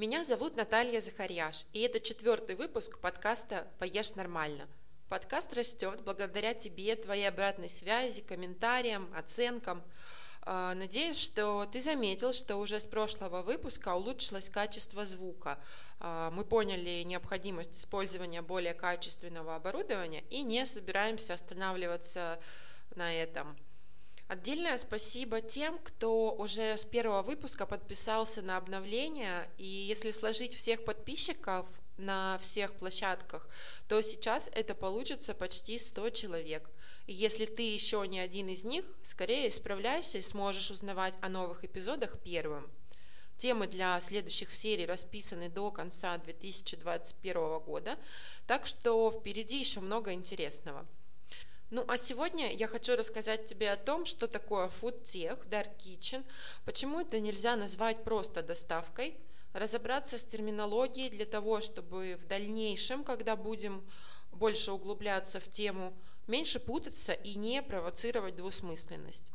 Меня зовут Наталья Захарьяш, и это четвертый выпуск подкаста «Поешь нормально». Подкаст растет благодаря тебе, твоей обратной связи, комментариям, оценкам. А, надеюсь, что ты заметил, что уже с прошлого выпуска улучшилось качество звука. А, мы поняли необходимость использования более качественного оборудования и не собираемся останавливаться на этом. Отдельное спасибо тем, кто уже с первого выпуска подписался на обновление. И если сложить всех подписчиков на всех площадках, то сейчас это получится почти 100 человек. И если ты еще не один из них, скорее исправляйся и сможешь узнавать о новых эпизодах первым. Темы для следующих серий расписаны до конца 2021 года, так что впереди еще много интересного. Ну а сегодня я хочу рассказать тебе о том, что такое фудтех, Dark Kitchen, почему это нельзя назвать просто доставкой, разобраться с терминологией для того, чтобы в дальнейшем, когда будем больше углубляться в тему, меньше путаться и не провоцировать двусмысленность.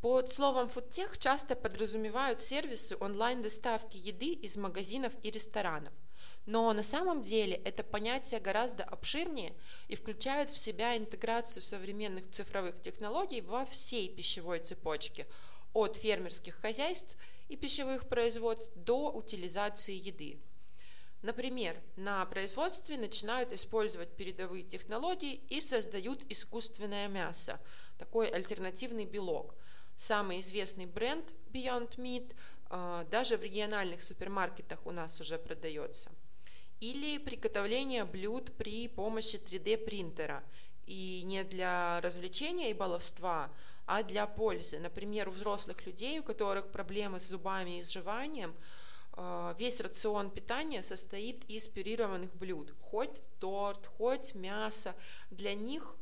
Под словом фудтех часто подразумевают сервисы онлайн-доставки еды из магазинов и ресторанов – но на самом деле это понятие гораздо обширнее и включает в себя интеграцию современных цифровых технологий во всей пищевой цепочке, от фермерских хозяйств и пищевых производств до утилизации еды. Например, на производстве начинают использовать передовые технологии и создают искусственное мясо, такой альтернативный белок. Самый известный бренд Beyond Meat э, даже в региональных супермаркетах у нас уже продается или приготовление блюд при помощи 3D принтера. И не для развлечения и баловства, а для пользы. Например, у взрослых людей, у которых проблемы с зубами и изживанием, э, весь рацион питания состоит из пюрированных блюд. Хоть торт, хоть мясо. Для них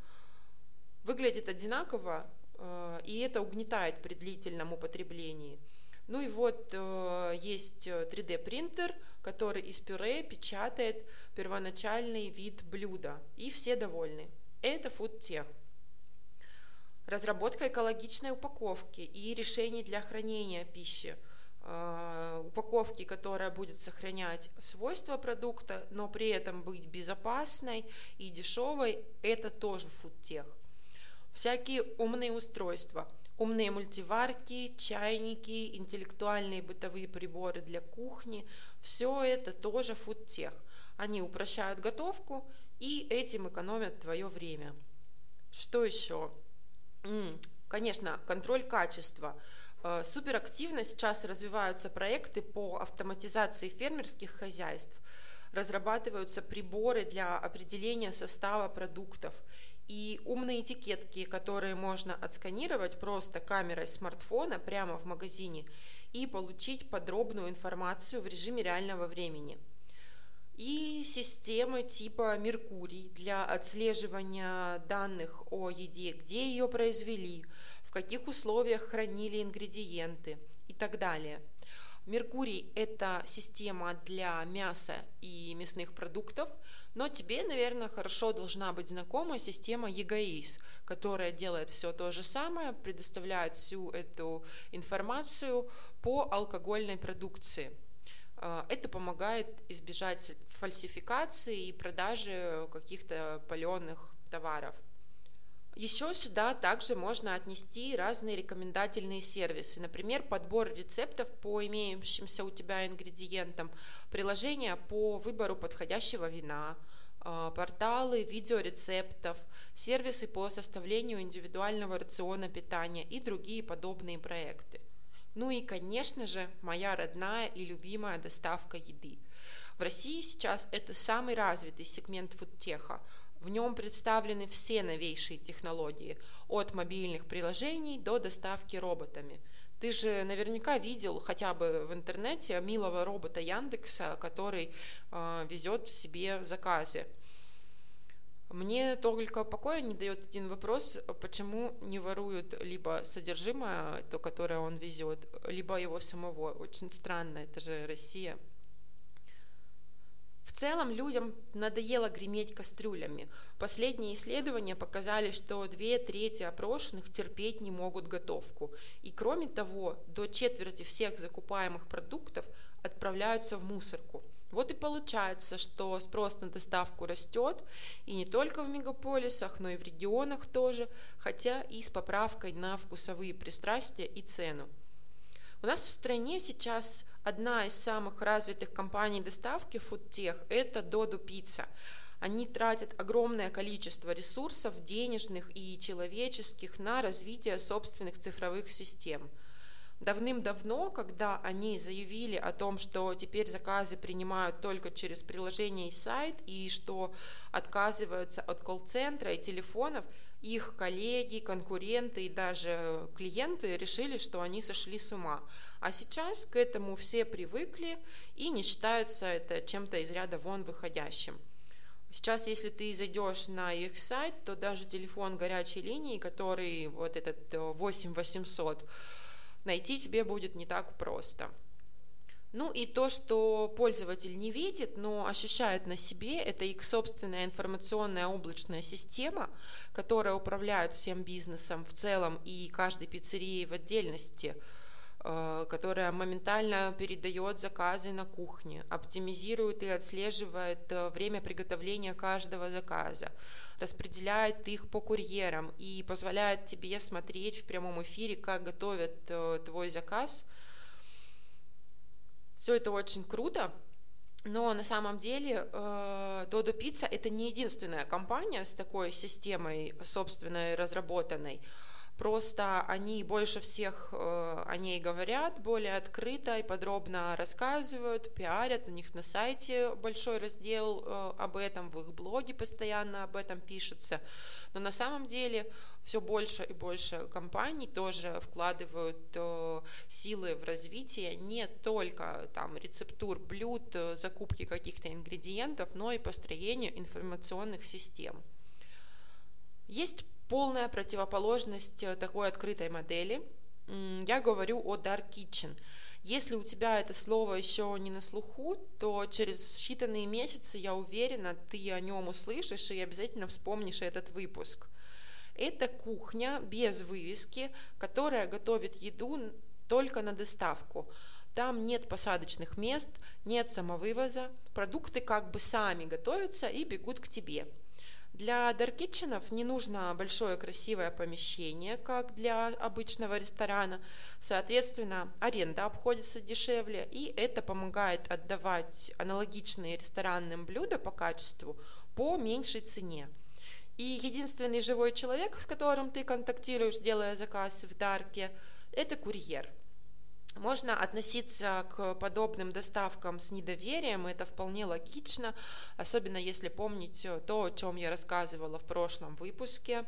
выглядит одинаково, э, и это угнетает при длительном употреблении. Ну и вот э, есть 3D принтер, который из пюре печатает первоначальный вид блюда, и все довольны. Это фудтех. Разработка экологичной упаковки и решений для хранения пищи. Э, упаковки, которая будет сохранять свойства продукта, но при этом быть безопасной и дешевой, это тоже фудтех. Всякие умные устройства – умные мультиварки, чайники, интеллектуальные бытовые приборы для кухни. Все это тоже фудтех. Они упрощают готовку и этим экономят твое время. Что еще? Конечно, контроль качества. Э, суперактивно сейчас развиваются проекты по автоматизации фермерских хозяйств. Разрабатываются приборы для определения состава продуктов и умные этикетки, которые можно отсканировать просто камерой смартфона прямо в магазине и получить подробную информацию в режиме реального времени. И системы типа Меркурий для отслеживания данных о еде, где ее произвели, в каких условиях хранили ингредиенты и так далее. Меркурий – это система для мяса и мясных продуктов – но тебе, наверное, хорошо должна быть знакома система ЕГАИС, которая делает все то же самое, предоставляет всю эту информацию по алкогольной продукции. А, это помогает избежать фальсификации и продажи каких-то паленых товаров. Еще сюда также можно отнести разные рекомендательные сервисы, например, подбор рецептов по имеющимся у тебя ингредиентам, приложения по выбору подходящего вина, а, порталы видеорецептов, сервисы по составлению индивидуального рациона питания и другие подобные проекты. Ну и, конечно же, моя родная и любимая доставка еды. В России сейчас это самый развитый сегмент фудтеха. В нем представлены все новейшие технологии, от мобильных приложений до доставки роботами. Ты же наверняка видел хотя бы в интернете милого робота Яндекса, который э, везет в себе заказы. Мне только покоя не дает один вопрос, почему не воруют либо содержимое, то, которое он везет, либо его самого. Очень странно, это же Россия. В целом людям надоело греметь кастрюлями. Последние исследования показали, что две трети опрошенных терпеть не могут готовку. И кроме того, до четверти всех закупаемых продуктов отправляются в мусорку. Вот и получается, что спрос на доставку растет, и не только в мегаполисах, но и в регионах тоже, хотя и с поправкой на вкусовые пристрастия и цену. У нас в стране сейчас одна из самых развитых компаний доставки фудтех – это Dodo Pizza. Они тратят огромное количество ресурсов, денежных и человеческих, на развитие собственных цифровых систем. Давным-давно, когда они заявили о том, что теперь заказы принимают только через приложение и сайт, и что отказываются от колл-центра и телефонов – их коллеги, конкуренты и даже клиенты решили, что они сошли с ума. А сейчас к этому все привыкли и не считаются это чем-то из ряда вон выходящим. Сейчас, если ты зайдешь на их сайт, то даже телефон горячей линии, который вот этот 8800, э, найти тебе будет не так просто. Ну и то, что пользователь не видит, но ощущает на себе, это их собственная информационная облачная система, которая управляет всем бизнесом в целом и каждой пиццерией в отдельности, которая моментально передает заказы на кухне, оптимизирует и отслеживает э, время приготовления каждого заказа, распределяет их по курьерам и позволяет тебе смотреть в прямом эфире, как готовят э, твой заказ – все это очень круто, но на самом деле э, Dodo Pizza это не единственная компания с такой системой собственной разработанной. Просто они больше всех э, о ней говорят, более открыто и подробно рассказывают, пиарят, у них на сайте большой раздел э, об этом, в их блоге постоянно об этом пишется. Но на самом деле все больше и больше компаний тоже вкладывают э, силы в развитие не только там рецептур блюд, закупки каких-то ингредиентов, но и построение информационных систем. Есть полная противоположность э, такой открытой модели. Я говорю о Dark Kitchen. Если у тебя это слово еще не на слуху, то через считанные месяцы, я уверена, ты о нем услышишь и обязательно вспомнишь этот выпуск. Это кухня без вывески, которая готовит еду только на доставку. Там нет посадочных мест, нет самовывоза, продукты как бы сами готовятся и бегут к тебе – для даркитченов не нужно большое красивое помещение, как для обычного ресторана. Соответственно, аренда обходится дешевле, и это помогает отдавать аналогичные ресторанным блюда по качеству по меньшей цене. И единственный живой человек, с которым ты контактируешь, делая заказ в Дарке, это курьер – можно относиться к подобным доставкам с недоверием, это вполне логично, особенно если помнить то, о чем я рассказывала в прошлом выпуске.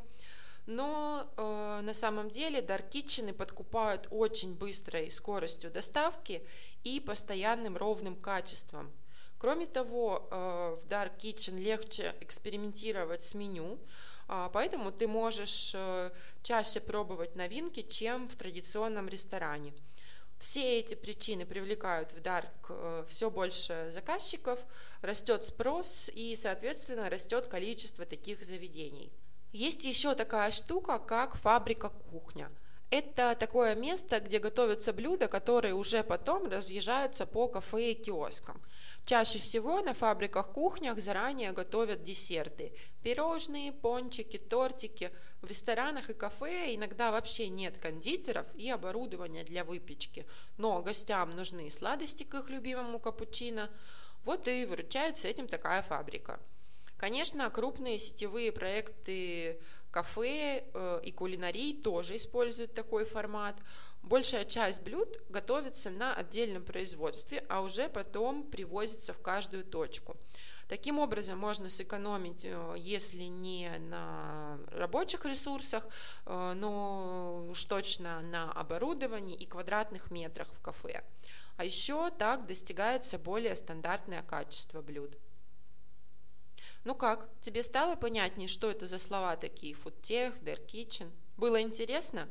Но э, на самом деле даркитчены подкупают очень быстрой скоростью доставки и постоянным ровным качеством. Кроме того, э, в Dark Kitchen легче экспериментировать с меню, э, поэтому ты можешь э, чаще пробовать новинки, чем в традиционном ресторане. Все эти причины привлекают в Dark э, все больше заказчиков, растет спрос и, соответственно, растет количество таких заведений. Есть еще такая штука, как фабрика кухня. Это такое место, где готовятся блюда, которые уже потом разъезжаются по кафе и киоскам. Чаще всего на фабриках-кухнях заранее готовят десерты. Пирожные, пончики, тортики. В ресторанах и кафе иногда вообще нет кондитеров и оборудования для выпечки. Но гостям нужны сладости к их любимому капучино. Вот и выручает с этим такая фабрика. Конечно, крупные сетевые проекты кафе э, и кулинарии тоже используют такой формат. Большая часть блюд готовится на отдельном производстве, а уже потом привозится в каждую точку. Таким образом можно сэкономить, э, если не на рабочих ресурсах, э, но уж точно на оборудовании и квадратных метрах в кафе. А еще так достигается более стандартное качество блюд. Ну как, тебе стало понятнее, что это за слова такие? Фудтех, Kitchen? Было интересно?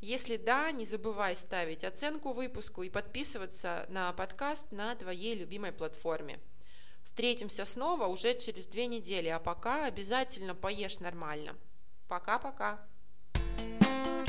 Если да, не забывай ставить оценку выпуску и подписываться на подкаст на твоей любимой платформе. Встретимся снова уже через две недели, а пока обязательно поешь нормально. Пока-пока. thank you